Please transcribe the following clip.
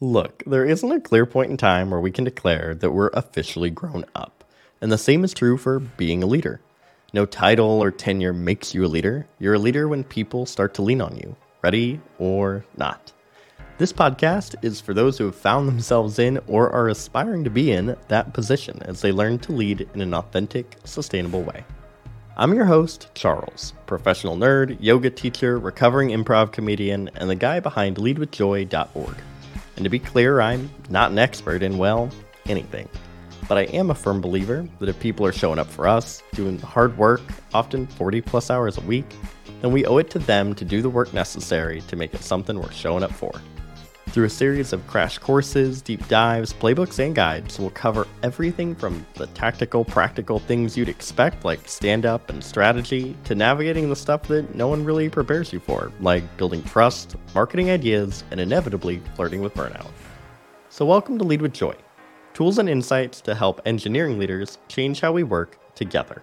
Look, there isn't a clear point in time where we can declare that we're officially grown up. And the same is true for being a leader. No title or tenure makes you a leader. You're a leader when people start to lean on you, ready or not. This podcast is for those who have found themselves in or are aspiring to be in that position as they learn to lead in an authentic, sustainable way. I'm your host, Charles, professional nerd, yoga teacher, recovering improv comedian, and the guy behind leadwithjoy.org. And to be clear, I'm not an expert in, well, anything. But I am a firm believer that if people are showing up for us, doing hard work, often 40 plus hours a week, then we owe it to them to do the work necessary to make it something worth showing up for. Through a series of crash courses, deep dives, playbooks, and guides, we'll cover everything from the tactical, practical things you'd expect, like stand up and strategy, to navigating the stuff that no one really prepares you for, like building trust, marketing ideas, and inevitably flirting with burnout. So, welcome to Lead with Joy tools and insights to help engineering leaders change how we work together.